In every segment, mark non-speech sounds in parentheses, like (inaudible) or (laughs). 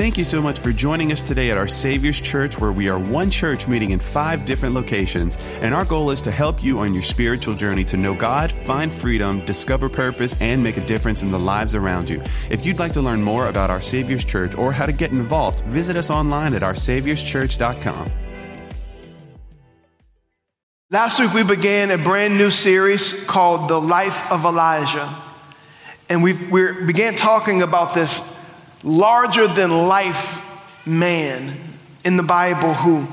Thank you so much for joining us today at our Savior's Church, where we are one church meeting in five different locations. And our goal is to help you on your spiritual journey to know God, find freedom, discover purpose, and make a difference in the lives around you. If you'd like to learn more about our Savior's Church or how to get involved, visit us online at oursaviorschurch.com. Last week we began a brand new series called The Life of Elijah. And we began talking about this larger than life man in the Bible who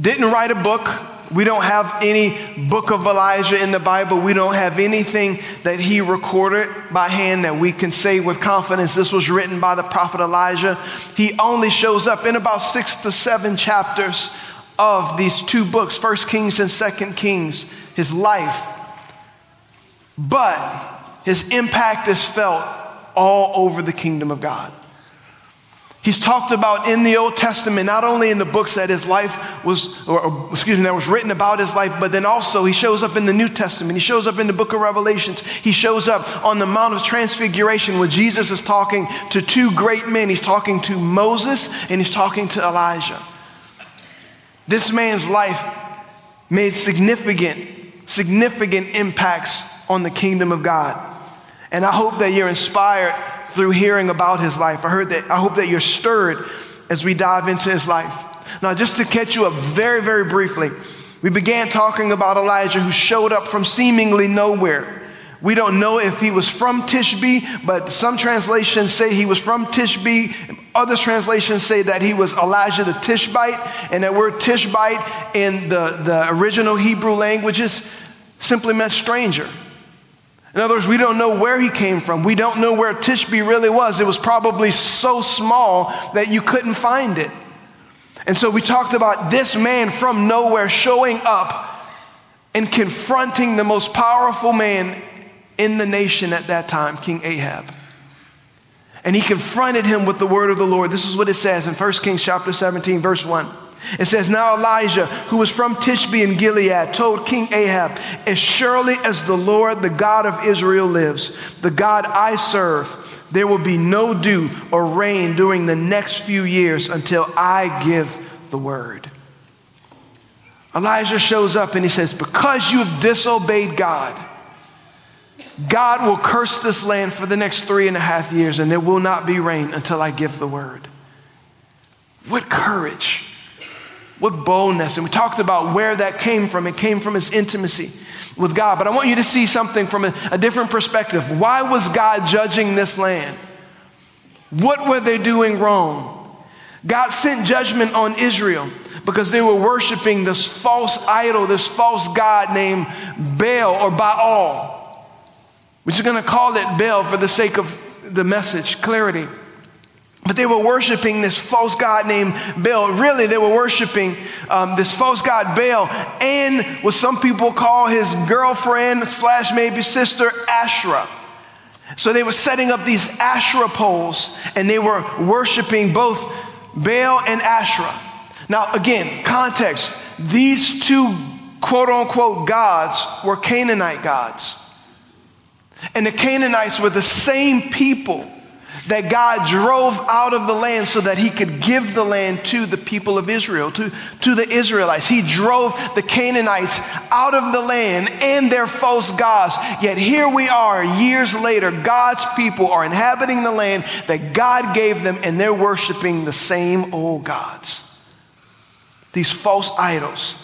didn't write a book. We don't have any book of Elijah in the Bible. We don't have anything that he recorded by hand that we can say with confidence this was written by the prophet Elijah. He only shows up in about six to seven chapters of these two books, First Kings and Second Kings, his life. But his impact is felt all over the kingdom of God. He's talked about in the Old Testament, not only in the books that his life was, or, excuse me, that was written about his life, but then also he shows up in the New Testament. He shows up in the book of Revelations. He shows up on the Mount of Transfiguration where Jesus is talking to two great men. He's talking to Moses and he's talking to Elijah. This man's life made significant, significant impacts on the kingdom of God. And I hope that you're inspired through hearing about his life. I heard that, I hope that you're stirred as we dive into his life. Now, just to catch you up very, very briefly, we began talking about Elijah who showed up from seemingly nowhere. We don't know if he was from Tishbe, but some translations say he was from Tishbe. Other translations say that he was Elijah the Tishbite, and that word Tishbite in the, the original Hebrew languages simply meant stranger. In other words, we don't know where he came from. We don't know where Tishbe really was. It was probably so small that you couldn't find it. And so we talked about this man from nowhere showing up and confronting the most powerful man in the nation at that time, King Ahab. And he confronted him with the word of the Lord. This is what it says in 1 Kings chapter 17, verse 1. It says, Now Elijah, who was from Tishbe in Gilead, told King Ahab, As surely as the Lord, the God of Israel, lives, the God I serve, there will be no dew or rain during the next few years until I give the word. Elijah shows up and he says, Because you've disobeyed God, God will curse this land for the next three and a half years, and there will not be rain until I give the word. What courage! What boldness. And we talked about where that came from. It came from his intimacy with God. But I want you to see something from a, a different perspective. Why was God judging this land? What were they doing wrong? God sent judgment on Israel because they were worshiping this false idol, this false God named Baal or Baal. We're just going to call it Baal for the sake of the message, clarity. But they were worshiping this false god named Baal. Really, they were worshiping um, this false god Baal and what some people call his girlfriend slash maybe sister Asherah. So they were setting up these Asherah poles and they were worshiping both Baal and Asherah. Now, again, context. These two quote unquote gods were Canaanite gods. And the Canaanites were the same people that God drove out of the land so that he could give the land to the people of Israel, to, to the Israelites. He drove the Canaanites out of the land and their false gods. Yet here we are, years later, God's people are inhabiting the land that God gave them and they're worshiping the same old gods. These false idols.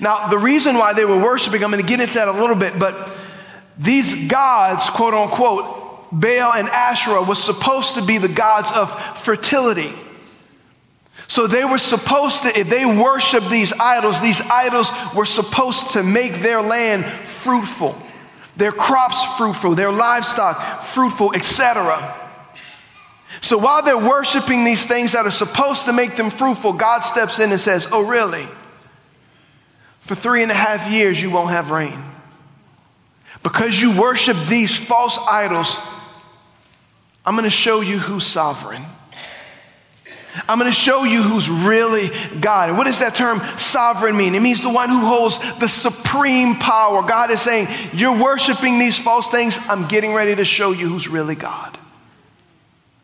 Now, the reason why they were worshiping, I'm going to get into that a little bit, but these gods, quote unquote, Baal and Asherah was supposed to be the gods of fertility. So they were supposed to, if they worshiped these idols, these idols were supposed to make their land fruitful, their crops fruitful, their livestock fruitful, etc. So while they're worshiping these things that are supposed to make them fruitful, God steps in and says, Oh, really? For three and a half years, you won't have rain. Because you worship these false idols, I'm going to show you who's sovereign. I'm going to show you who's really God. And what does that term sovereign mean? It means the one who holds the supreme power. God is saying, You're worshiping these false things. I'm getting ready to show you who's really God.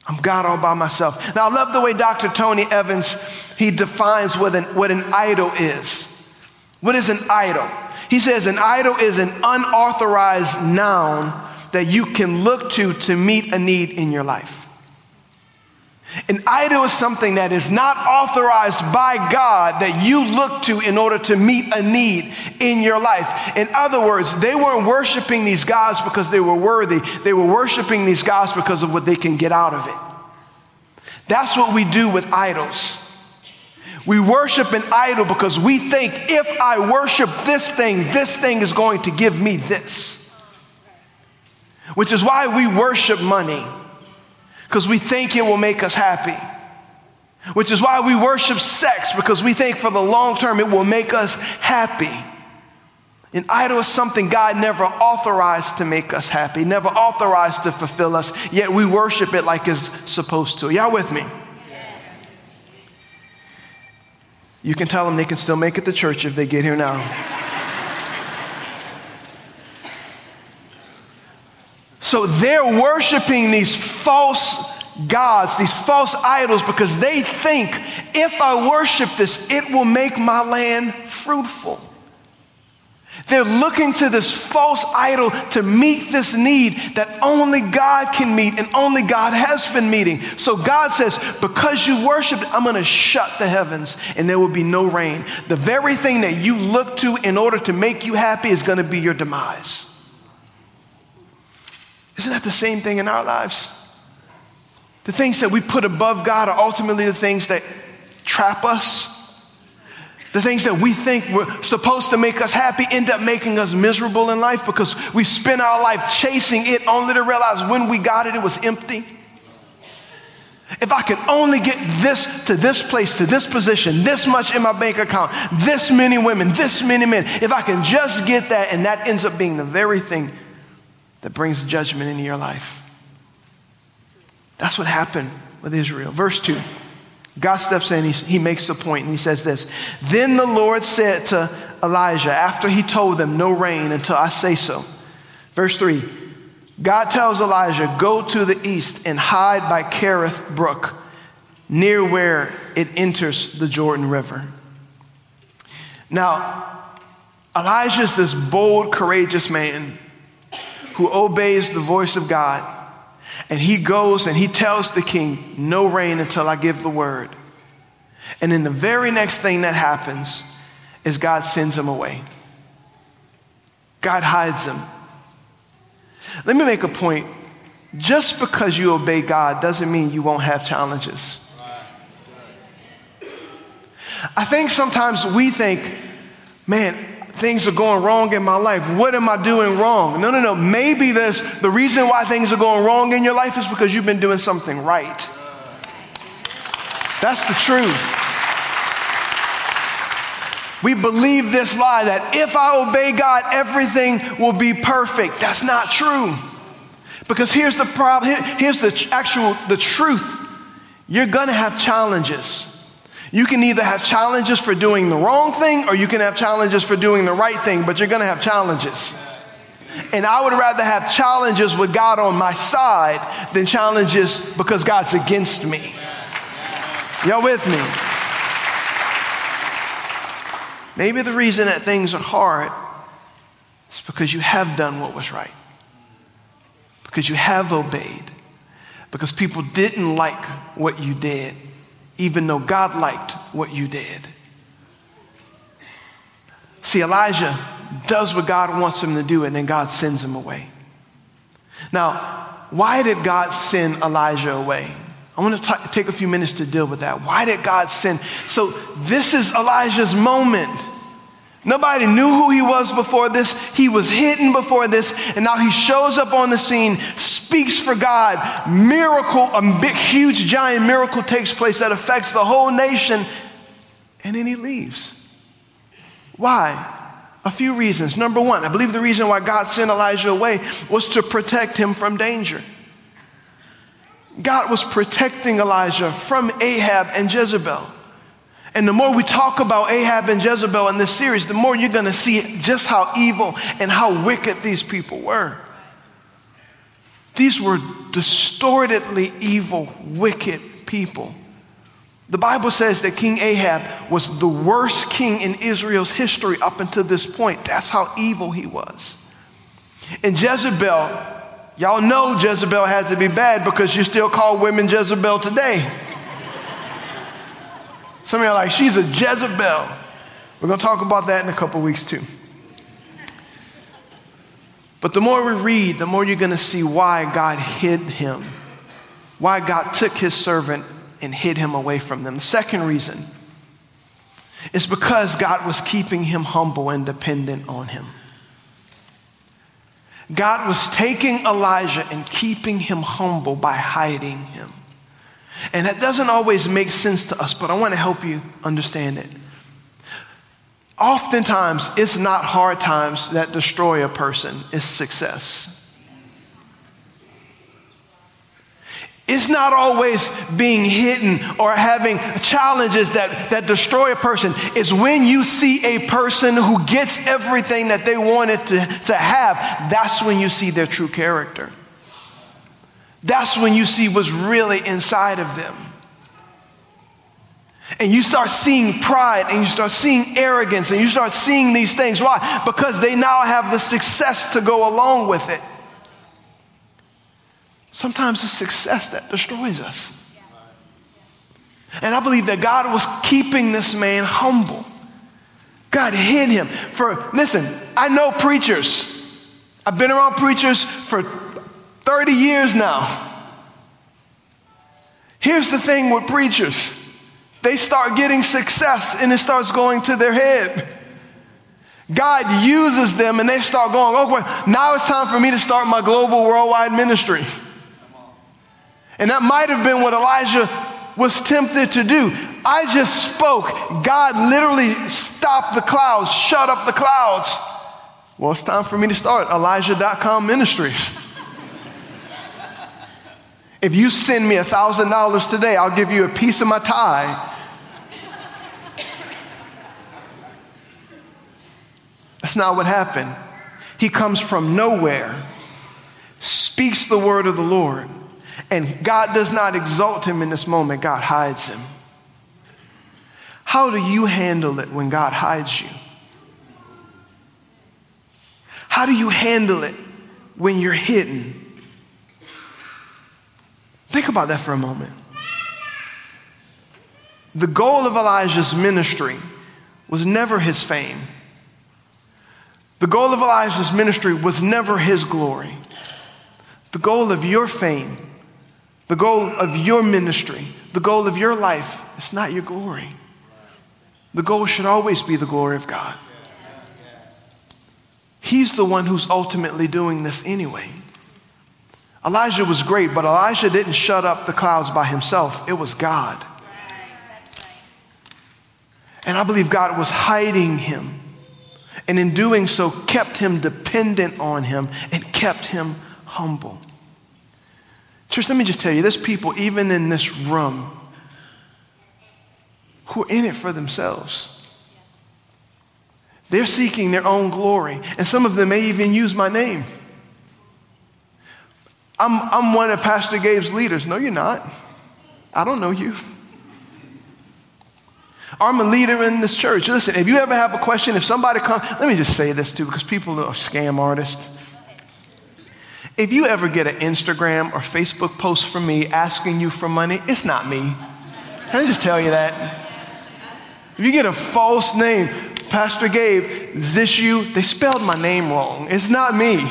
I'm God all by myself. Now, I love the way Dr. Tony Evans, he defines what an, what an idol is. What is an idol? He says an idol is an unauthorized noun that you can look to to meet a need in your life. An idol is something that is not authorized by God that you look to in order to meet a need in your life. In other words, they weren't worshiping these gods because they were worthy. They were worshiping these gods because of what they can get out of it. That's what we do with idols. We worship an idol because we think if I worship this thing, this thing is going to give me this. Which is why we worship money because we think it will make us happy. Which is why we worship sex because we think for the long term it will make us happy. An idol is something God never authorized to make us happy, never authorized to fulfill us, yet we worship it like it's supposed to. Y'all with me? Yes. You can tell them they can still make it to church if they get here now. So they're worshiping these false gods, these false idols, because they think if I worship this, it will make my land fruitful. They're looking to this false idol to meet this need that only God can meet and only God has been meeting. So God says, because you worship, I'm going to shut the heavens and there will be no rain. The very thing that you look to in order to make you happy is going to be your demise. Isn't that the same thing in our lives? The things that we put above God are ultimately the things that trap us. The things that we think were supposed to make us happy end up making us miserable in life because we spend our life chasing it only to realize when we got it, it was empty. If I can only get this to this place, to this position, this much in my bank account, this many women, this many men, if I can just get that, and that ends up being the very thing that brings judgment into your life. That's what happened with Israel. Verse 2. God steps in, he, he makes the point, and he says this Then the Lord said to Elijah, after he told them, No rain until I say so. Verse 3 God tells Elijah, Go to the east and hide by Kerith Brook, near where it enters the Jordan River. Now, Elijah is this bold, courageous man who obeys the voice of God. And he goes and he tells the king, No rain until I give the word. And then the very next thing that happens is God sends him away. God hides him. Let me make a point. Just because you obey God doesn't mean you won't have challenges. I think sometimes we think, man, things are going wrong in my life. What am I doing wrong? No, no, no. Maybe this, the reason why things are going wrong in your life is because you've been doing something right. That's the truth. We believe this lie that if I obey God, everything will be perfect. That's not true. Because here's the problem, here's the actual the truth. You're going to have challenges. You can either have challenges for doing the wrong thing or you can have challenges for doing the right thing, but you're going to have challenges. And I would rather have challenges with God on my side than challenges because God's against me. Y'all with me? Maybe the reason that things are hard is because you have done what was right, because you have obeyed, because people didn't like what you did even though God liked what you did. See, Elijah does what God wants him to do, and then God sends him away. Now, why did God send Elijah away? I want to t- take a few minutes to deal with that. Why did God send? So, this is Elijah's moment. Nobody knew who he was before this. He was hidden before this. And now he shows up on the scene, speaks for God. Miracle, a big, huge, giant miracle takes place that affects the whole nation. And then he leaves. Why? A few reasons. Number one, I believe the reason why God sent Elijah away was to protect him from danger. God was protecting Elijah from Ahab and Jezebel. And the more we talk about Ahab and Jezebel in this series, the more you're going to see just how evil and how wicked these people were. These were distortedly evil, wicked people. The Bible says that King Ahab was the worst king in Israel's history up until this point. That's how evil he was. And Jezebel, y'all know Jezebel had to be bad because you still call women Jezebel today. Some of you are like, she's a Jezebel. We're going to talk about that in a couple weeks too. But the more we read, the more you're going to see why God hid him, why God took his servant and hid him away from them. The second reason is because God was keeping him humble and dependent on him. God was taking Elijah and keeping him humble by hiding him. And that doesn't always make sense to us, but I want to help you understand it. Oftentimes, it's not hard times that destroy a person, it's success. It's not always being hidden or having challenges that, that destroy a person. It's when you see a person who gets everything that they wanted to, to have, that's when you see their true character. That's when you see what's really inside of them. And you start seeing pride and you start seeing arrogance and you start seeing these things. Why? Because they now have the success to go along with it. Sometimes it's success that destroys us. And I believe that God was keeping this man humble. God hid him. For, listen, I know preachers. I've been around preachers for 30 years now. Here's the thing with preachers they start getting success and it starts going to their head. God uses them and they start going, okay, now it's time for me to start my global worldwide ministry. And that might have been what Elijah was tempted to do. I just spoke. God literally stopped the clouds, shut up the clouds. Well, it's time for me to start Elijah.com Ministries. If you send me $1,000 today, I'll give you a piece of my tie. That's not what happened. He comes from nowhere, speaks the word of the Lord and God does not exalt him in this moment, God hides him. How do you handle it when God hides you? How do you handle it when you're hidden? Think about that for a moment. The goal of Elijah's ministry was never his fame. The goal of Elijah's ministry was never his glory. The goal of your fame the goal of your ministry, the goal of your life, it's not your glory. The goal should always be the glory of God. He's the one who's ultimately doing this anyway. Elijah was great, but Elijah didn't shut up the clouds by himself, it was God. And I believe God was hiding him. And in doing so, kept him dependent on him and kept him humble. Church, let me just tell you, there's people, even in this room, who are in it for themselves. They're seeking their own glory, and some of them may even use my name. I'm, I'm one of Pastor Gabe's leaders. No, you're not. I don't know you. I'm a leader in this church. Listen, if you ever have a question, if somebody comes, let me just say this too, because people are scam artists. If you ever get an Instagram or Facebook post from me asking you for money, it's not me. Can I just tell you that? If you get a false name, Pastor Gabe, is this you? They spelled my name wrong. It's not me.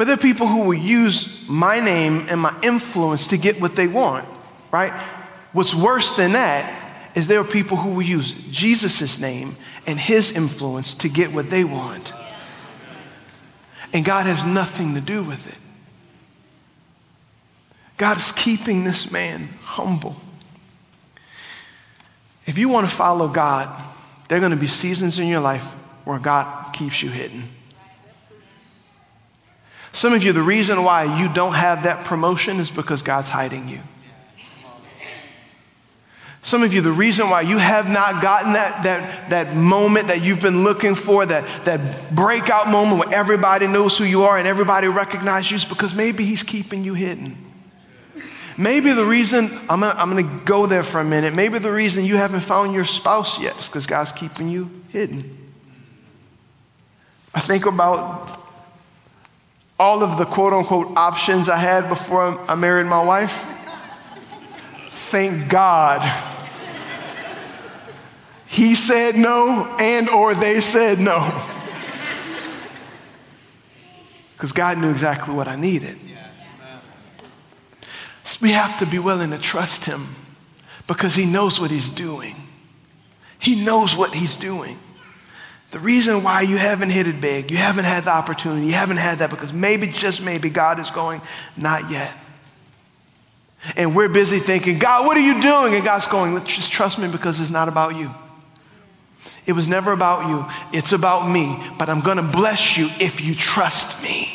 But there are people who will use my name and my influence to get what they want, right? What's worse than that is there are people who will use Jesus' name and his influence to get what they want and God has nothing to do with it. God is keeping this man humble. If you want to follow God, there are going to be seasons in your life where God keeps you hidden. Some of you, the reason why you don't have that promotion is because God's hiding you. Some of you, the reason why you have not gotten that, that, that moment that you've been looking for, that, that breakout moment where everybody knows who you are and everybody recognizes you, is because maybe He's keeping you hidden. Maybe the reason, I'm gonna, I'm gonna go there for a minute, maybe the reason you haven't found your spouse yet is because God's keeping you hidden. I think about all of the quote unquote options I had before I married my wife. Thank God. He said no and or they said no. Because God knew exactly what I needed. We have to be willing to trust him because he knows what he's doing. He knows what he's doing. The reason why you haven't hit it big, you haven't had the opportunity, you haven't had that because maybe, just maybe, God is going, not yet. And we're busy thinking, God, what are you doing? And God's going, just trust me because it's not about you. It was never about you, it's about me. But I'm going to bless you if you trust me.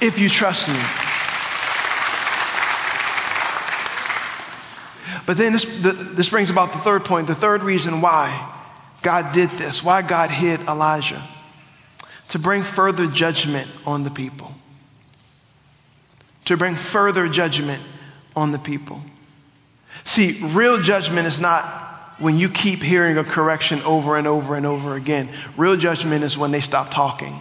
If you trust me. But then this, this brings about the third point, the third reason why God did this, why God hid Elijah. To bring further judgment on the people. To bring further judgment on the people. See, real judgment is not when you keep hearing a correction over and over and over again. Real judgment is when they stop talking.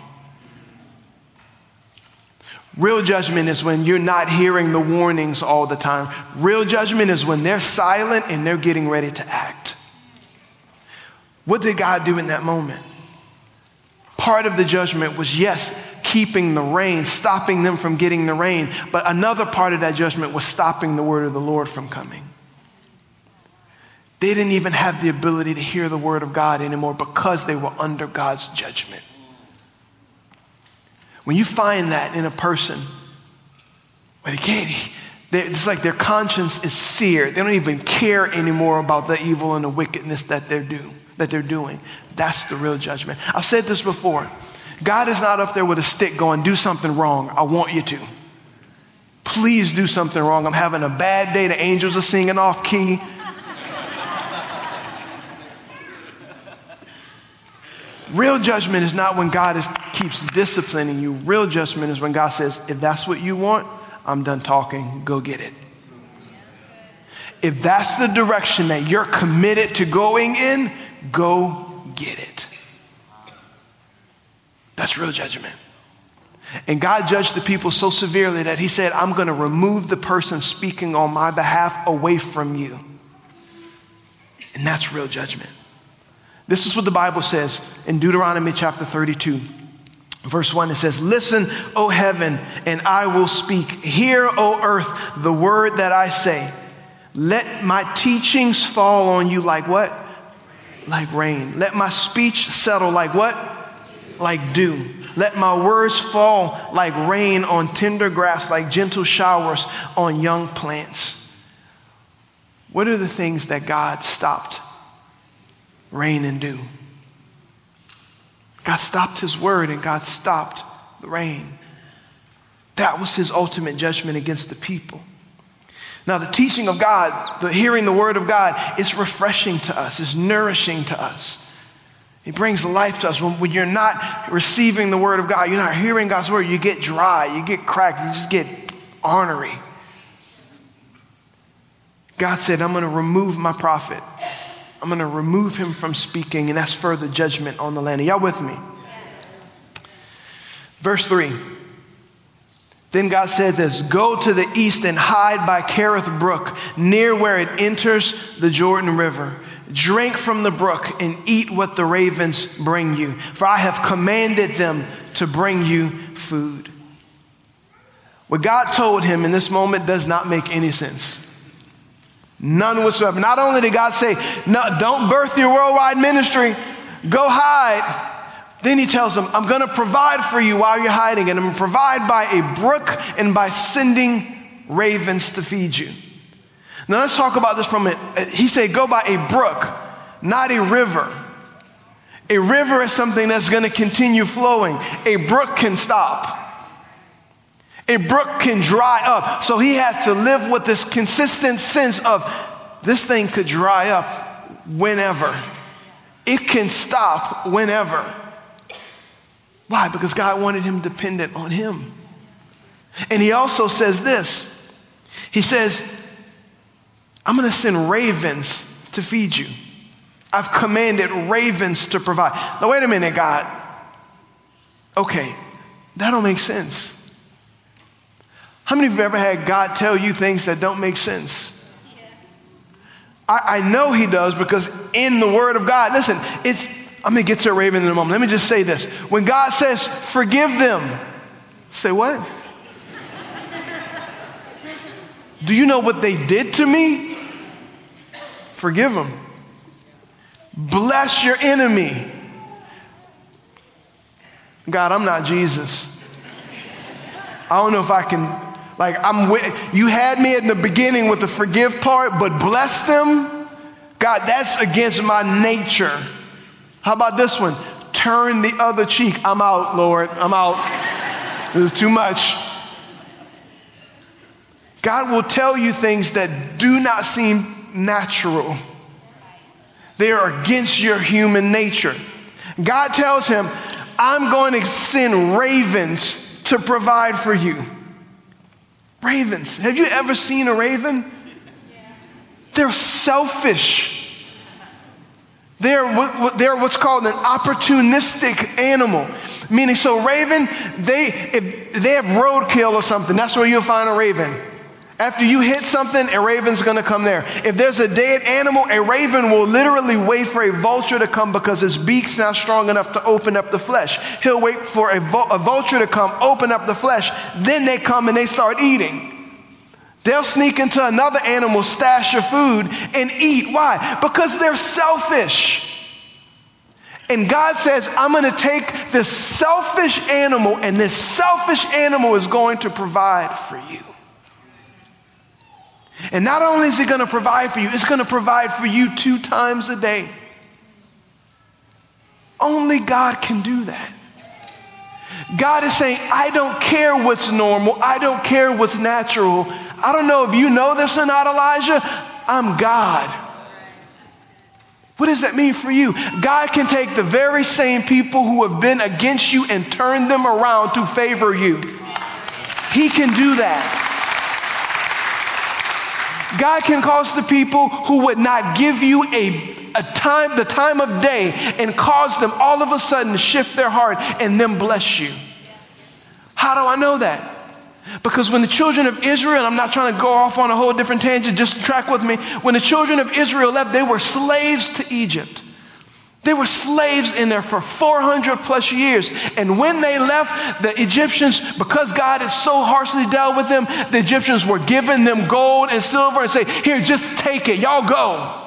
Real judgment is when you're not hearing the warnings all the time. Real judgment is when they're silent and they're getting ready to act. What did God do in that moment? Part of the judgment was, yes, keeping the rain, stopping them from getting the rain. But another part of that judgment was stopping the word of the Lord from coming. They didn't even have the ability to hear the word of God anymore because they were under God's judgment. When you find that in a person, where they can't, it's like their conscience is seared. They don't even care anymore about the evil and the wickedness that they're do, that they're doing. That's the real judgment. I've said this before. God is not up there with a stick going, do something wrong. I want you to. Please do something wrong. I'm having a bad day. The angels are singing off key. Real judgment is not when God is, keeps disciplining you. Real judgment is when God says, if that's what you want, I'm done talking, go get it. If that's the direction that you're committed to going in, go get it. That's real judgment. And God judged the people so severely that He said, I'm going to remove the person speaking on my behalf away from you. And that's real judgment. This is what the Bible says in Deuteronomy chapter 32. Verse 1, it says, Listen, O heaven, and I will speak. Hear, O earth, the word that I say. Let my teachings fall on you like what? Like rain. Let my speech settle like what? Like dew. Let my words fall like rain on tender grass, like gentle showers on young plants. What are the things that God stopped rain and dew. God stopped his word and God stopped the rain. That was his ultimate judgment against the people. Now, the teaching of God, the hearing the word of God, is refreshing to us, is nourishing to us. It brings life to us. When, when, you're not receiving the word of God, you're not hearing God's word, you get dry, you get cracked, you just get ornery. God said, I'm going to remove my prophet I'm going to remove him from speaking, and that's further judgment on the land. Are y'all with me? Yes. Verse 3. Then God said this Go to the east and hide by Kerith Brook, near where it enters the Jordan River. Drink from the brook and eat what the ravens bring you, for I have commanded them to bring you food. What God told him in this moment does not make any sense. None whatsoever. Not only did God say, no, don't birth your worldwide ministry, go hide. Then he tells them, I'm going to provide for you while you're hiding, and I'm going to provide by a brook and by sending ravens to feed you. Now let's talk about this from it. Uh, he said, go by a brook, not a river. A river is something that's going to continue flowing. A brook can stop. A brook can dry up. So he had to live with this consistent sense of this thing could dry up whenever. It can stop whenever. Why? Because God wanted him dependent on him. And he also says this He says, I'm going to send ravens to feed you. I've commanded ravens to provide. Now, wait a minute, God. Okay, that don't make sense. How many of you ever had God tell you things that don't make sense? I, I know He does because in the Word of God, listen, it's, I'm going to get to a raven in a moment. Let me just say this. When God says, forgive them, say what? Do you know what they did to me? Forgive them. Bless your enemy. God, I'm not Jesus. I don't know if I can, like, I'm with, you had me in the beginning with the forgive part, but bless them. God, that's against my nature. How about this one? Turn the other cheek. I'm out, Lord. I'm out. This is too much. God will tell you things that do not seem natural. They are against your human nature. God tells him, I'm going to send ravens to provide for you. Ravens. Have you ever seen a raven? They're selfish. They're, they're what's called an opportunistic animal. Meaning, so raven, they, if they have roadkill or something, that's where you'll find a raven. After you hit something, a raven's gonna come there. If there's a dead animal, a raven will literally wait for a vulture to come because his beak's not strong enough to open up the flesh. He'll wait for a, a vulture to come, open up the flesh. Then they come and they start eating. They'll sneak into another animal's stash of food and eat. Why? Because they're selfish. And God says, I'm going to take this selfish animal, and this selfish animal is going to provide for you. And not only is it going to provide for you, it's going to provide for you two times a day. Only God can do that. God is saying, I don't care what's normal. I don't care what's natural. I don't know if you know this or not, Elijah. I'm God. What does that mean for you? God can take the very same people who have been against you and turn them around to favor you. He can do that. God can cause the people who would not give you a, a time, the time of day, and cause them all of a sudden to shift their heart and then bless you. How do I know that? Because when the children of Israel, I'm not trying to go off on a whole different tangent, just track with me. When the children of Israel left, they were slaves to Egypt. They were slaves in there for 400 plus years. And when they left, the Egyptians, because God had so harshly dealt with them, the Egyptians were giving them gold and silver and say, Here, just take it. Y'all go.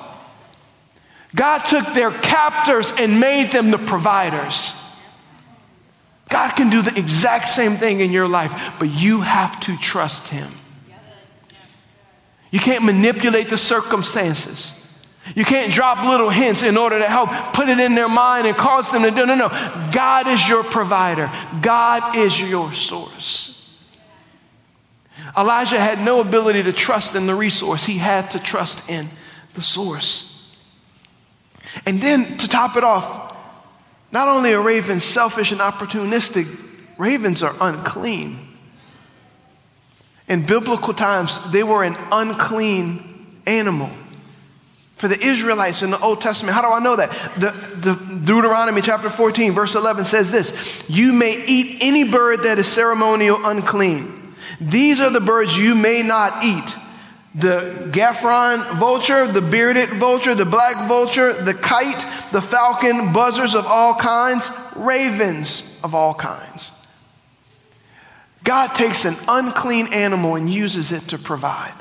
God took their captors and made them the providers. God can do the exact same thing in your life, but you have to trust Him. You can't manipulate the circumstances. You can't drop little hints in order to help put it in their mind and cause them to do. No, no. God is your provider, God is your source. Elijah had no ability to trust in the resource, he had to trust in the source. And then to top it off, not only are ravens selfish and opportunistic, ravens are unclean. In biblical times, they were an unclean animal for the Israelites in the Old Testament. How do I know that? The, the Deuteronomy chapter 14, verse 11 says this You may eat any bird that is ceremonial unclean. These are the birds you may not eat the griffon vulture, the bearded vulture, the black vulture, the kite, the falcon, buzzards of all kinds, ravens of all kinds. God takes an unclean animal and uses it to provide.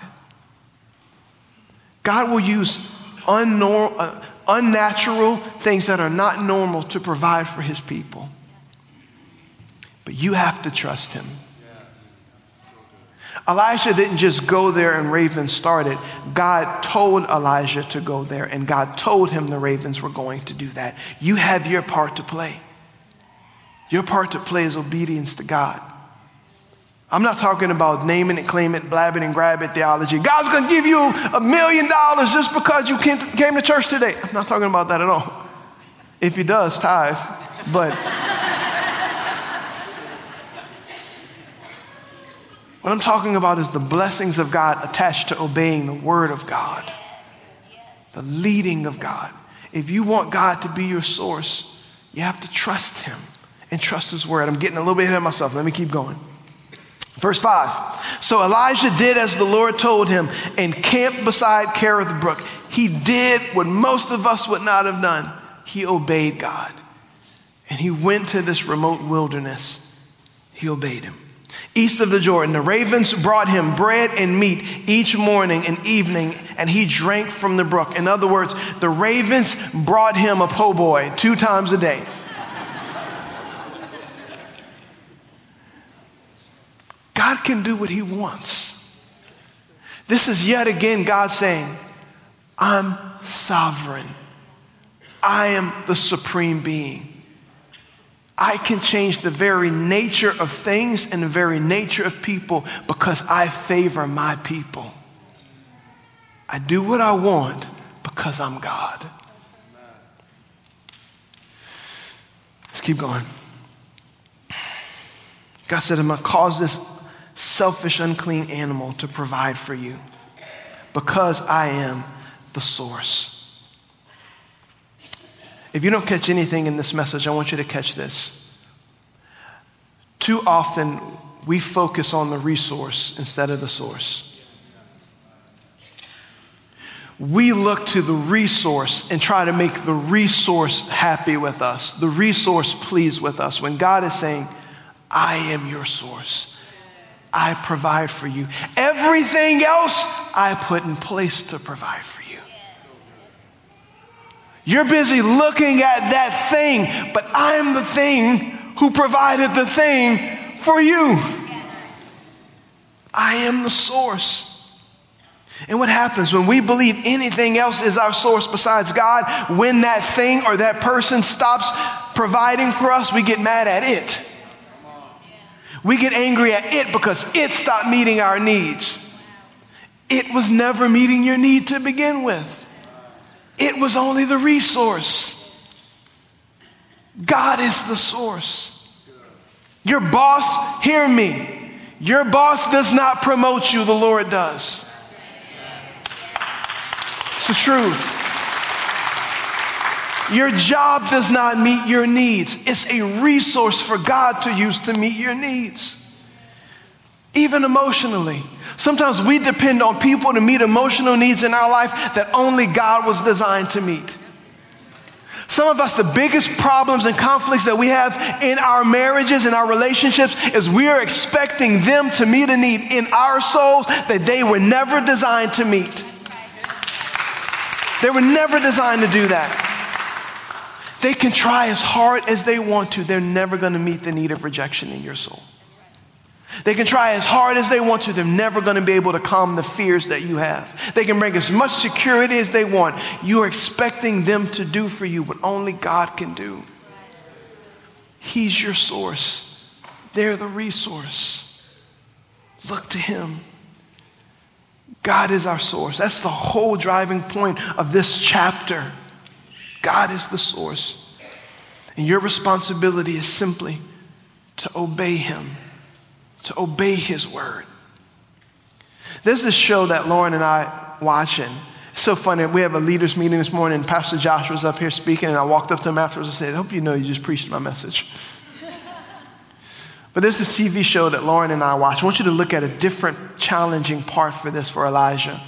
God will use unnormal, uh, unnatural things that are not normal to provide for his people. But you have to trust him. Elijah didn't just go there and ravens started. God told Elijah to go there, and God told him the ravens were going to do that. You have your part to play. Your part to play is obedience to God. I'm not talking about naming it, claim it, blab it, and grab it theology. God's going to give you a million dollars just because you came to church today. I'm not talking about that at all. If he does, tithe. But what I'm talking about is the blessings of God attached to obeying the word of God, the leading of God. If you want God to be your source, you have to trust him and trust his word. I'm getting a little bit ahead of myself. Let me keep going. Verse 5. So Elijah did as the Lord told him and camped beside Kerith Brook. He did what most of us would not have done. He obeyed God. And he went to this remote wilderness. He obeyed him. East of the Jordan, the ravens brought him bread and meat each morning and evening, and he drank from the brook. In other words, the ravens brought him a po' boy two times a day. God can do what He wants. This is yet again God saying, I'm sovereign. I am the supreme being. I can change the very nature of things and the very nature of people because I favor my people. I do what I want because I'm God. Let's keep going. God said, I'm going to cause this selfish, unclean animal to provide for you because I am the source. If you don't catch anything in this message, I want you to catch this. Too often, we focus on the resource instead of the source. We look to the resource and try to make the resource happy with us, the resource pleased with us, when God is saying, I am your source. I provide for you. Everything else I put in place to provide for you. You're busy looking at that thing, but I'm the thing who provided the thing for you. I am the source. And what happens when we believe anything else is our source besides God? When that thing or that person stops providing for us, we get mad at it. We get angry at it because it stopped meeting our needs. It was never meeting your need to begin with, it was only the resource. God is the source. Your boss, hear me. Your boss does not promote you, the Lord does. It's the truth. Your job does not meet your needs. It's a resource for God to use to meet your needs. Even emotionally. Sometimes we depend on people to meet emotional needs in our life that only God was designed to meet. Some of us, the biggest problems and conflicts that we have in our marriages and our relationships is we are expecting them to meet a need in our souls that they were never designed to meet. They were never designed to do that. They can try as hard as they want to, they're never going to meet the need of rejection in your soul. They can try as hard as they want to, they're never going to be able to calm the fears that you have. They can bring as much security as they want. You are expecting them to do for you what only God can do. He's your source, they're the resource. Look to Him. God is our source. That's the whole driving point of this chapter. God is the source. And your responsibility is simply to obey Him, to obey His word. There's this show that Lauren and I watching. It's so funny. We have a leaders meeting this morning. Pastor Josh was up here speaking, and I walked up to him afterwards and said, I hope you know you just preached my message. (laughs) But there's this TV show that Lauren and I watch. I want you to look at a different, challenging part for this for Elijah.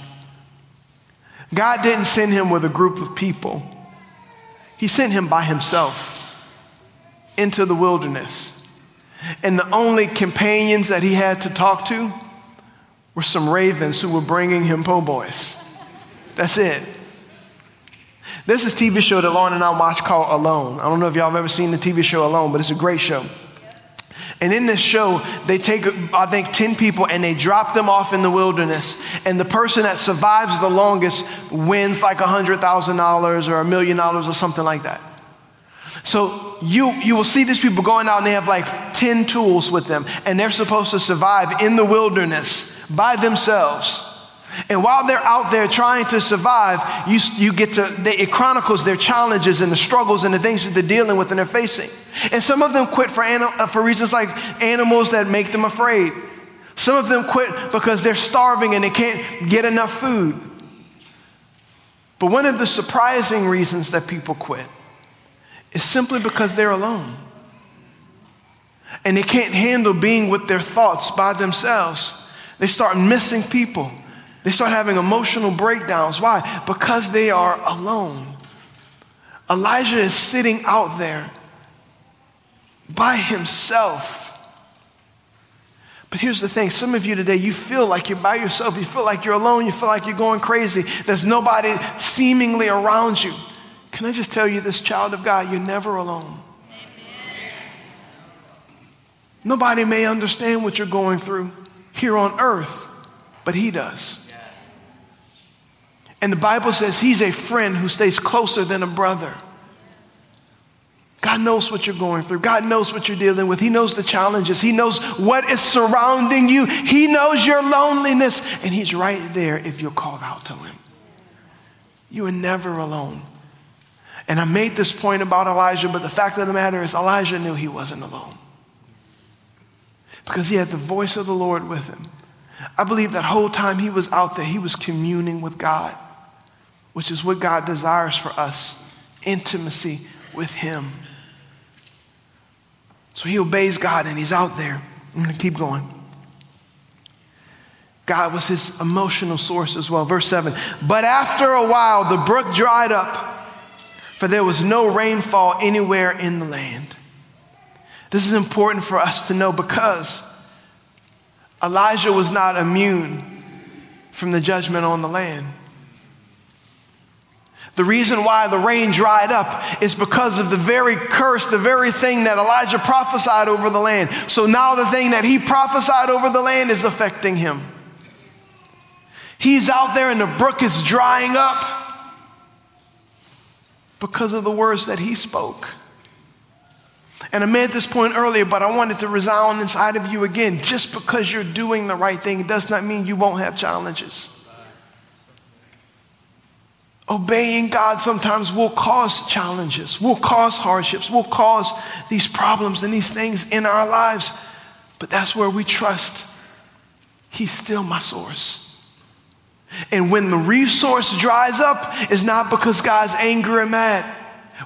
God didn't send him with a group of people. He sent him by himself into the wilderness. And the only companions that he had to talk to were some ravens who were bringing him po' boys. That's it. This TV show that Lauren and I watch called Alone. I don't know if y'all have ever seen the TV show Alone, but it's a great show. And in this show, they take, I think, 10 people and they drop them off in the wilderness. And the person that survives the longest wins like $100,000 or a million dollars or something like that. So you, you will see these people going out and they have like $10 10 tools with them, and they're supposed to survive in the wilderness by themselves. And while they're out there trying to survive, you, you get to, they, it chronicles their challenges and the struggles and the things that they're dealing with and they're facing. And some of them quit for, anim, uh, for reasons like animals that make them afraid. Some of them quit because they're starving and they can't get enough food. But one of the surprising reasons that people quit is simply because they're alone. And they can't handle being with their thoughts by themselves. They start missing people. They start having emotional breakdowns. Why? Because they are alone. Elijah is sitting out there by himself. But here's the thing some of you today, you feel like you're by yourself. You feel like you're alone. You feel like you're going crazy. There's nobody seemingly around you. Can I just tell you this, child of God, you're never alone. Nobody may understand what you're going through here on earth, but He does. And the Bible says He's a friend who stays closer than a brother. God knows what you're going through. God knows what you're dealing with. He knows the challenges. He knows what is surrounding you. He knows your loneliness. And He's right there if you'll call out to Him. You are never alone. And I made this point about Elijah, but the fact of the matter is, Elijah knew he wasn't alone because he had the voice of the Lord with him. I believe that whole time he was out there, he was communing with God, which is what God desires for us intimacy with him. So he obeys God and he's out there. I'm going to keep going. God was his emotional source as well. Verse 7 But after a while, the brook dried up, for there was no rainfall anywhere in the land. This is important for us to know because Elijah was not immune from the judgment on the land. The reason why the rain dried up is because of the very curse, the very thing that Elijah prophesied over the land. So now the thing that he prophesied over the land is affecting him. He's out there and the brook is drying up because of the words that he spoke. And I made this point earlier, but I wanted to resound inside of you again. Just because you're doing the right thing it does not mean you won't have challenges. Obeying God sometimes will cause challenges, will cause hardships, will cause these problems and these things in our lives. But that's where we trust He's still my source. And when the resource dries up, it's not because God's angry and mad.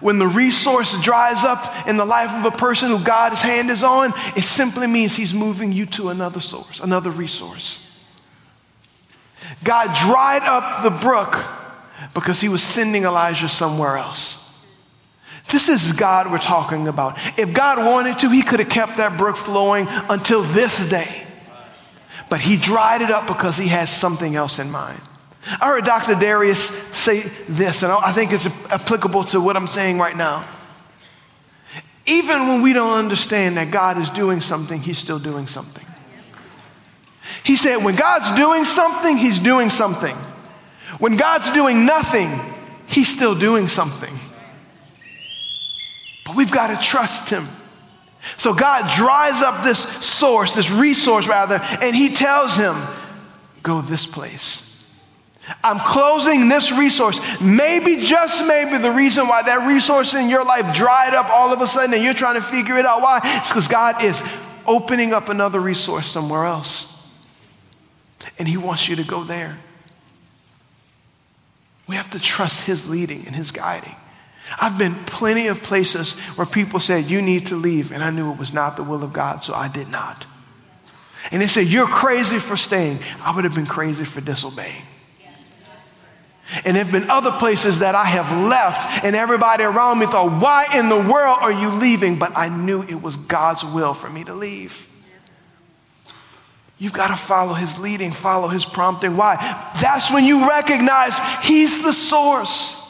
When the resource dries up in the life of a person who God's hand is on, it simply means He's moving you to another source, another resource. God dried up the brook because He was sending Elijah somewhere else. This is God we're talking about. If God wanted to, He could have kept that brook flowing until this day. But He dried it up because He has something else in mind. I heard Dr. Darius say this, and I think it's applicable to what I'm saying right now. Even when we don't understand that God is doing something, He's still doing something. He said, when God's doing something, He's doing something. When God's doing nothing, He's still doing something. But we've got to trust Him. So God dries up this source, this resource rather, and He tells him, go this place. I'm closing this resource. Maybe, just maybe, the reason why that resource in your life dried up all of a sudden and you're trying to figure it out why, it's because God is opening up another resource somewhere else. And He wants you to go there. We have to trust His leading and His guiding. I've been plenty of places where people said, You need to leave. And I knew it was not the will of God, so I did not. And they said, You're crazy for staying. I would have been crazy for disobeying. And there have been other places that I have left, and everybody around me thought, Why in the world are you leaving? But I knew it was God's will for me to leave. You've got to follow his leading, follow his prompting. Why? That's when you recognize he's the source.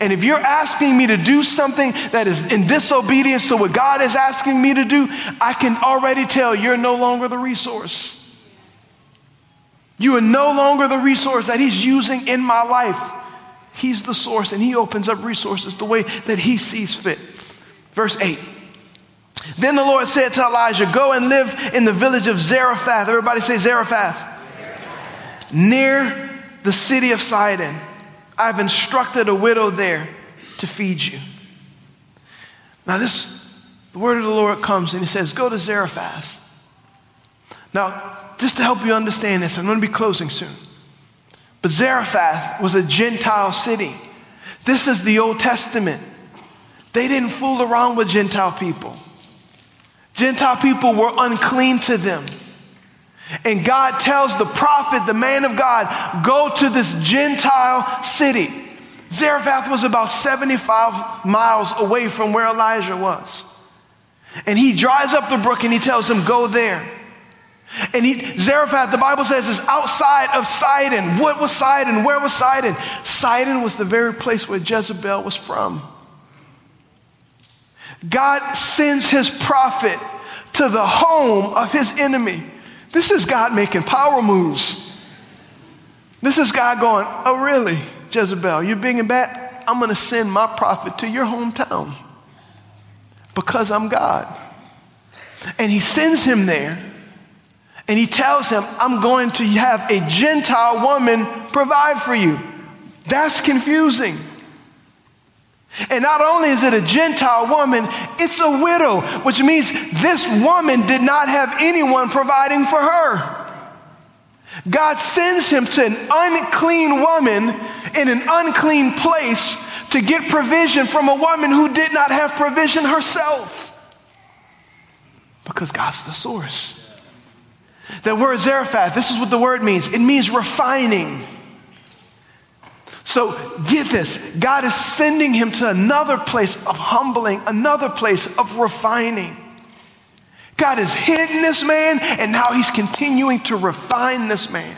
And if you're asking me to do something that is in disobedience to what God is asking me to do, I can already tell you're no longer the resource. You are no longer the resource that He's using in my life. He's the source, and He opens up resources the way that He sees fit. Verse 8 Then the Lord said to Elijah, Go and live in the village of Zarephath. Everybody say Zarephath. Near the city of Sidon. I've instructed a widow there to feed you. Now, this, the word of the Lord comes and he says, Go to Zarephath. Now, just to help you understand this, I'm going to be closing soon. But Zarephath was a Gentile city. This is the Old Testament. They didn't fool around with Gentile people. Gentile people were unclean to them. And God tells the prophet, the man of God, go to this Gentile city. Zarephath was about 75 miles away from where Elijah was. And he dries up the brook and he tells him, go there. And he, Zarephath, the Bible says, is outside of Sidon. What was Sidon? Where was Sidon? Sidon was the very place where Jezebel was from. God sends his prophet to the home of his enemy. This is God making power moves. This is God going, Oh, really, Jezebel, you're and bad? I'm going to send my prophet to your hometown because I'm God. And he sends him there and he tells him, I'm going to have a Gentile woman provide for you. That's confusing. And not only is it a Gentile woman, it's a widow, which means this woman did not have anyone providing for her. God sends him to an unclean woman in an unclean place to get provision from a woman who did not have provision herself. Because God's the source. The word Zarephath, this is what the word means it means refining. So get this God is sending him to another place of humbling, another place of refining. God has hidden this man, and now he's continuing to refine this man.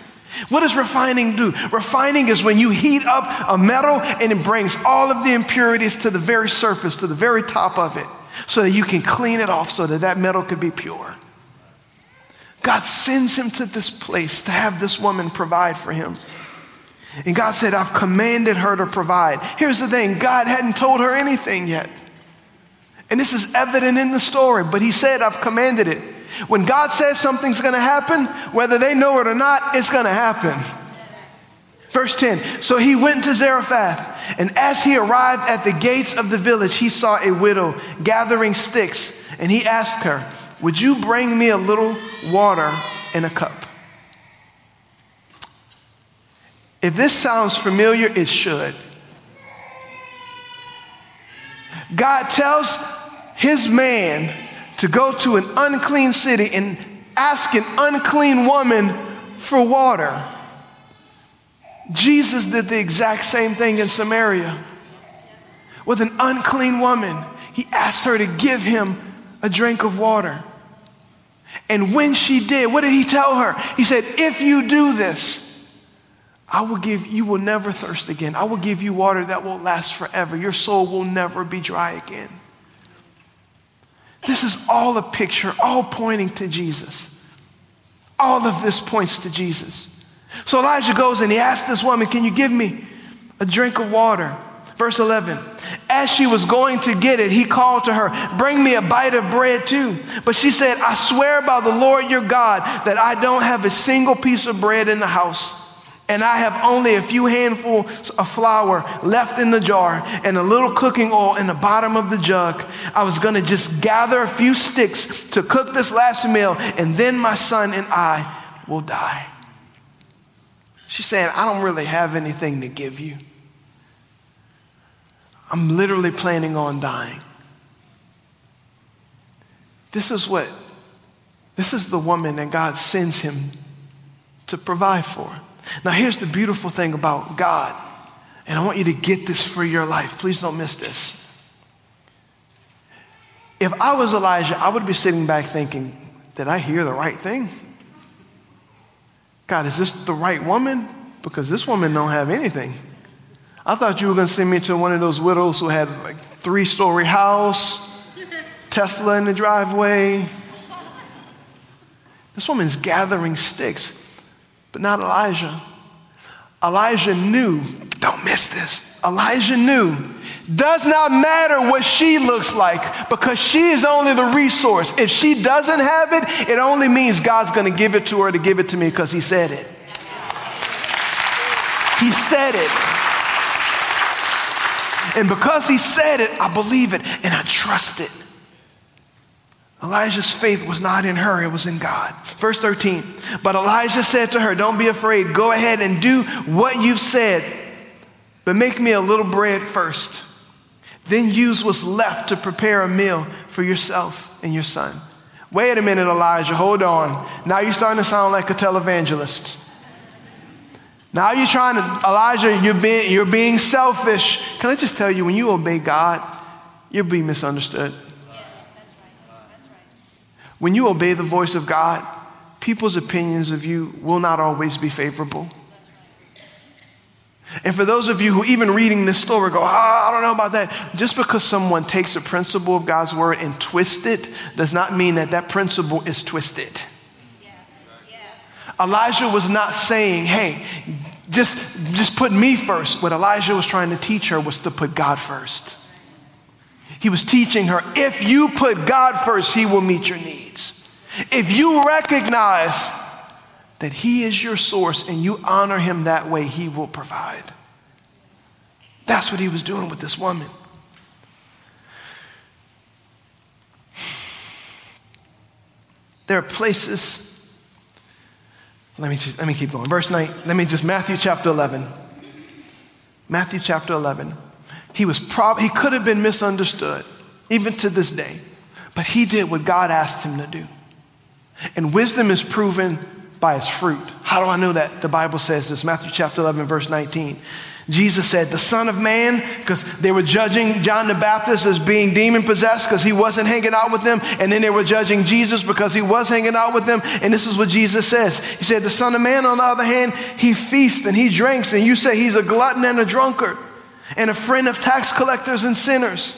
What does refining do? Refining is when you heat up a metal and it brings all of the impurities to the very surface, to the very top of it, so that you can clean it off so that that metal could be pure. God sends him to this place to have this woman provide for him. And God said, I've commanded her to provide. Here's the thing God hadn't told her anything yet. And this is evident in the story, but He said, I've commanded it. When God says something's gonna happen, whether they know it or not, it's gonna happen. Verse 10 So he went to Zarephath, and as he arrived at the gates of the village, he saw a widow gathering sticks, and he asked her, Would you bring me a little water in a cup? If this sounds familiar, it should. God tells his man to go to an unclean city and ask an unclean woman for water. Jesus did the exact same thing in Samaria with an unclean woman. He asked her to give him a drink of water. And when she did, what did he tell her? He said, If you do this, I will give, you will never thirst again. I will give you water that will last forever. Your soul will never be dry again. This is all a picture, all pointing to Jesus. All of this points to Jesus. So Elijah goes and he asks this woman, Can you give me a drink of water? Verse 11. As she was going to get it, he called to her, Bring me a bite of bread too. But she said, I swear by the Lord your God that I don't have a single piece of bread in the house and I have only a few handfuls of flour left in the jar and a little cooking oil in the bottom of the jug. I was going to just gather a few sticks to cook this last meal, and then my son and I will die. She's saying, I don't really have anything to give you. I'm literally planning on dying. This is what, this is the woman that God sends him to provide for. Now, here's the beautiful thing about God, and I want you to get this for your life. Please don't miss this. If I was Elijah, I would be sitting back thinking, Did I hear the right thing? God, is this the right woman? Because this woman don't have anything. I thought you were going to send me to one of those widows who had like three story house, (laughs) Tesla in the driveway. This woman's gathering sticks but not Elijah. Elijah knew, don't miss this. Elijah knew does not matter what she looks like because she is only the resource. If she doesn't have it, it only means God's going to give it to her to give it to me because he said it. He said it. And because he said it, I believe it and I trust it. Elijah's faith was not in her, it was in God. Verse 13. But Elijah said to her, Don't be afraid. Go ahead and do what you've said, but make me a little bread first. Then use what's left to prepare a meal for yourself and your son. Wait a minute, Elijah, hold on. Now you're starting to sound like a televangelist. Now you're trying to, Elijah, you're being, you're being selfish. Can I just tell you, when you obey God, you'll be misunderstood. When you obey the voice of God, people's opinions of you will not always be favorable. And for those of you who, even reading this story, go, oh, I don't know about that. Just because someone takes a principle of God's word and twists it does not mean that that principle is twisted. Elijah was not saying, hey, just, just put me first. What Elijah was trying to teach her was to put God first. He was teaching her if you put God first, He will meet your needs. If you recognize that He is your source and you honor Him that way, He will provide. That's what He was doing with this woman. There are places, let me, just, let me keep going. Verse 9, let me just, Matthew chapter 11. Matthew chapter 11. He was prob- he could have been misunderstood, even to this day, but he did what God asked him to do. And wisdom is proven by its fruit. How do I know that? The Bible says this, Matthew chapter 11, verse 19. Jesus said, the Son of Man, because they were judging John the Baptist as being demon possessed because he wasn't hanging out with them. And then they were judging Jesus because he was hanging out with them. And this is what Jesus says. He said, The Son of Man, on the other hand, he feasts and he drinks. And you say he's a glutton and a drunkard and a friend of tax collectors and sinners.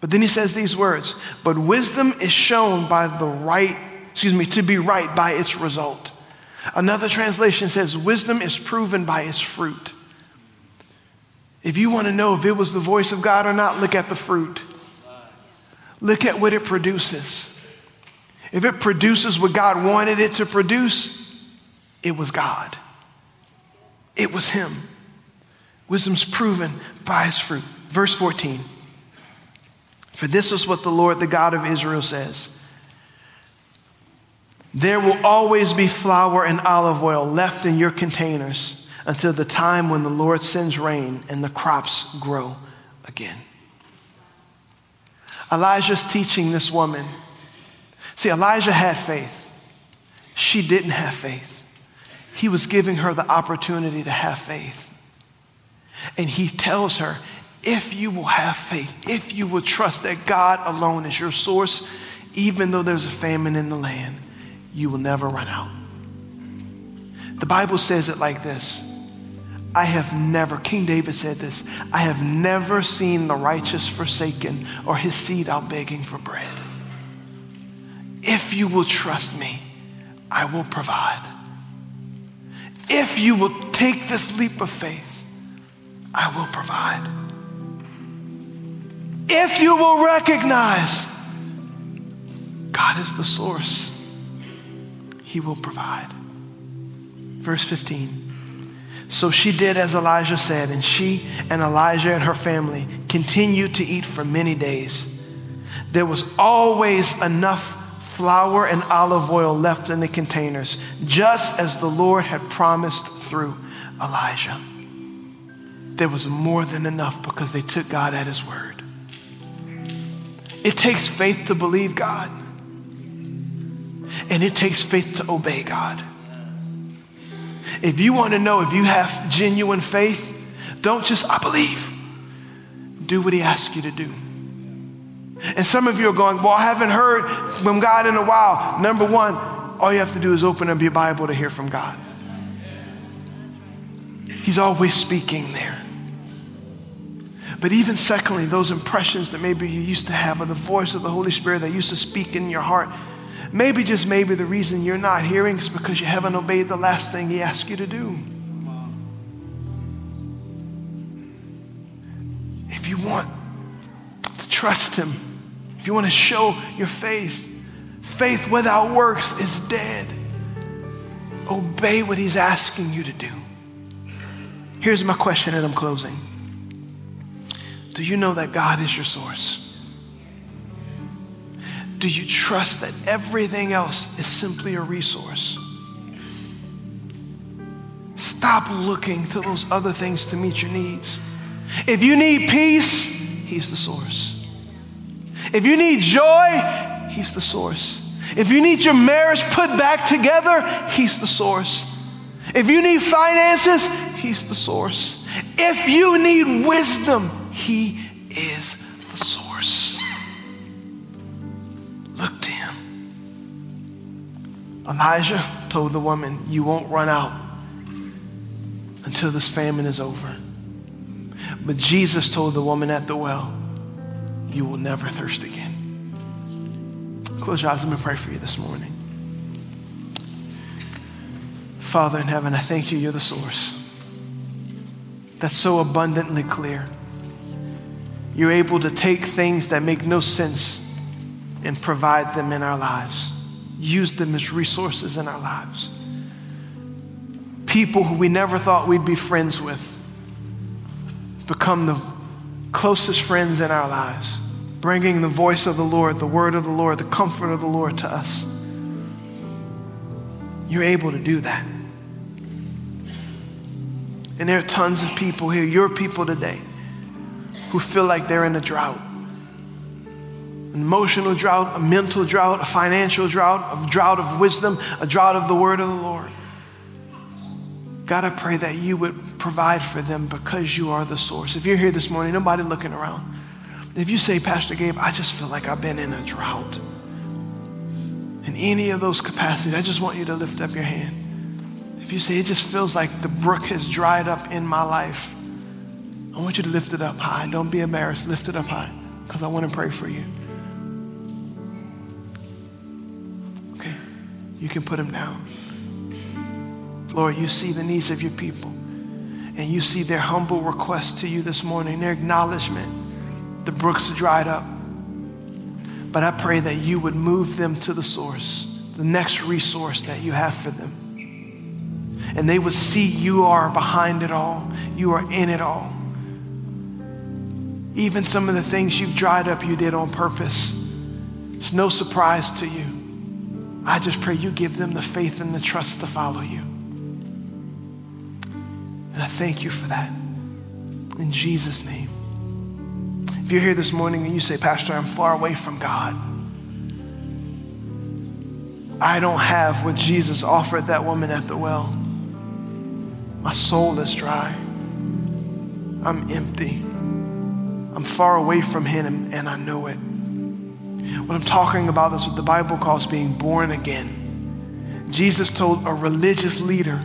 But then he says these words But wisdom is shown by the right, excuse me, to be right by its result. Another translation says, Wisdom is proven by its fruit. If you want to know if it was the voice of God or not, look at the fruit. Look at what it produces. If it produces what God wanted it to produce, it was God. It was Him. Wisdom's proven by its fruit. Verse 14. For this is what the Lord, the God of Israel, says There will always be flour and olive oil left in your containers until the time when the Lord sends rain and the crops grow again. Elijah's teaching this woman. See, Elijah had faith. She didn't have faith. He was giving her the opportunity to have faith. And he tells her, if you will have faith, if you will trust that God alone is your source, even though there's a famine in the land, you will never run out. The Bible says it like this I have never, King David said this, I have never seen the righteous forsaken or his seed out begging for bread. If you will trust me, I will provide. If you will take this leap of faith, I will provide. If you will recognize God is the source, He will provide. Verse 15. So she did as Elijah said, and she and Elijah and her family continued to eat for many days. There was always enough flour and olive oil left in the containers, just as the Lord had promised through Elijah there was more than enough because they took God at His word. It takes faith to believe God, and it takes faith to obey God. If you want to know if you have genuine faith, don't just, I believe. Do what He asks you to do. And some of you are going, Well, I haven't heard from God in a while. Number one, all you have to do is open up your Bible to hear from God. He's always speaking there. But even secondly, those impressions that maybe you used to have of the voice of the Holy Spirit that used to speak in your heart, maybe just maybe the reason you're not hearing is because you haven't obeyed the last thing He asked you to do. If you want to trust Him, if you want to show your faith, faith without works is dead. Obey what He's asking you to do. Here's my question, and I'm closing. Do you know that God is your source? Do you trust that everything else is simply a resource? Stop looking to those other things to meet your needs. If you need peace, He's the source. If you need joy, He's the source. If you need your marriage put back together, He's the source. If you need finances, He's the source. If you need wisdom, He is the source. Look to Him. Elijah told the woman, You won't run out until this famine is over. But Jesus told the woman at the well, You will never thirst again. Close your eyes. Let me pray for you this morning. Father in heaven, I thank you, you're the source. That's so abundantly clear. You're able to take things that make no sense and provide them in our lives, use them as resources in our lives people who we never thought we'd be friends with become the closest friends in our lives, bringing the voice of the Lord, the word of the Lord, the comfort of the Lord to us. You're able to do that. And there are tons of people here, your people today, who feel like they're in a drought an emotional drought, a mental drought, a financial drought, a drought of wisdom, a drought of the word of the Lord. God, I pray that you would provide for them because you are the source. If you're here this morning, nobody looking around. If you say, Pastor Gabe, I just feel like I've been in a drought. In any of those capacities, I just want you to lift up your hand. If you say, it just feels like the brook has dried up in my life, I want you to lift it up high. Don't be embarrassed. Lift it up high because I want to pray for you. Okay, you can put them down. Lord, you see the needs of your people. And you see their humble request to you this morning, their acknowledgement. The brooks are dried up. But I pray that you would move them to the source, the next resource that you have for them. And they would see you are behind it all, you are in it all. Even some of the things you've dried up, you did on purpose. It's no surprise to you. I just pray you give them the faith and the trust to follow you. And I thank you for that. In Jesus' name. If you're here this morning and you say, Pastor, I'm far away from God. I don't have what Jesus offered that woman at the well. My soul is dry. I'm empty. I'm far away from Him and I know it. What I'm talking about is what the Bible calls being born again. Jesus told a religious leader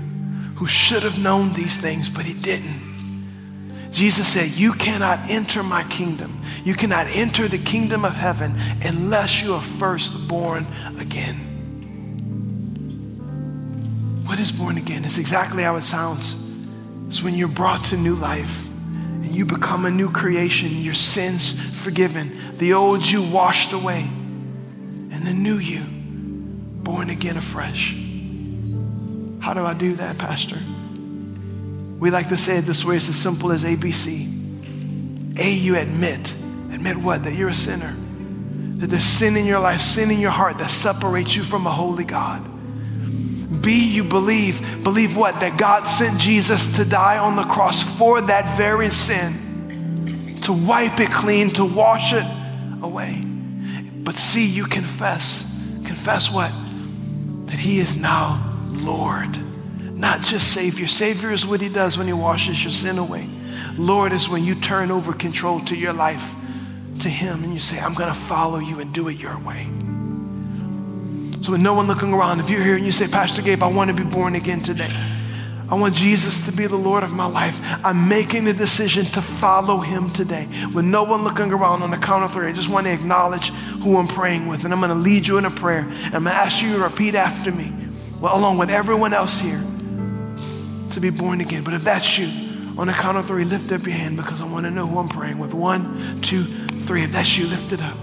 who should have known these things, but he didn't. Jesus said, You cannot enter my kingdom. You cannot enter the kingdom of heaven unless you are first born again. What is born again? It's exactly how it sounds. It's when you're brought to new life and you become a new creation, your sins forgiven, the old you washed away, and the new you born again afresh. How do I do that, Pastor? We like to say it this way it's as simple as ABC. A, you admit. Admit what? That you're a sinner. That there's sin in your life, sin in your heart that separates you from a holy God. B, you believe. Believe what? That God sent Jesus to die on the cross for that very sin, to wipe it clean, to wash it away. But C, you confess. Confess what? That He is now Lord, not just Savior. Savior is what He does when He washes your sin away. Lord is when you turn over control to your life to Him and you say, I'm going to follow you and do it your way. So, with no one looking around, if you're here and you say, Pastor Gabe, I want to be born again today. I want Jesus to be the Lord of my life. I'm making the decision to follow him today. With no one looking around on the count of three, I just want to acknowledge who I'm praying with. And I'm going to lead you in a prayer. And I'm going to ask you to repeat after me well, along with everyone else here, to be born again. But if that's you, on the count of three, lift up your hand because I want to know who I'm praying with. One, two, three. three. If that's you, lift it up.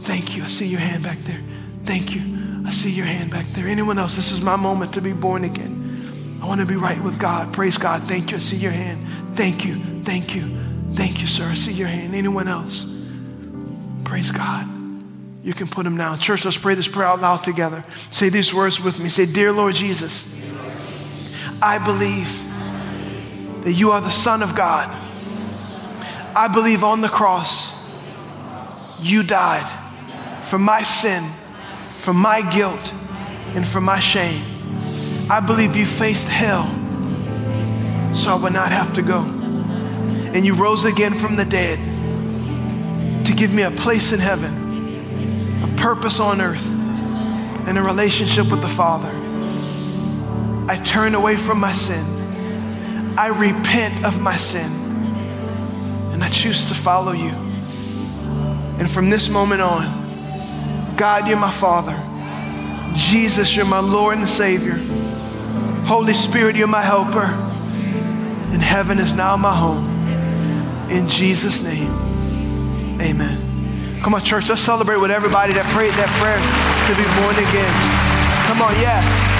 Thank you. I see your hand back there. Thank you. I see your hand back there. Anyone else? This is my moment to be born again. I want to be right with God. Praise God. Thank you. I see your hand. Thank you. Thank you. Thank you, sir. I see your hand. Anyone else? Praise God. You can put them down. Church, let's pray this prayer out loud together. Say these words with me. Say, Dear Lord Jesus, I believe that you are the Son of God. I believe on the cross you died for my sin, for my guilt, and for my shame. I believe you faced hell so I would not have to go. And you rose again from the dead to give me a place in heaven, a purpose on earth, and a relationship with the Father. I turn away from my sin. I repent of my sin. And I choose to follow you. And from this moment on, God, you're my Father. Jesus, you're my Lord and Savior. Holy Spirit, you're my helper. And heaven is now my home. In Jesus' name, amen. Come on, church, let's celebrate with everybody that prayed that prayer to be born again. Come on, yes.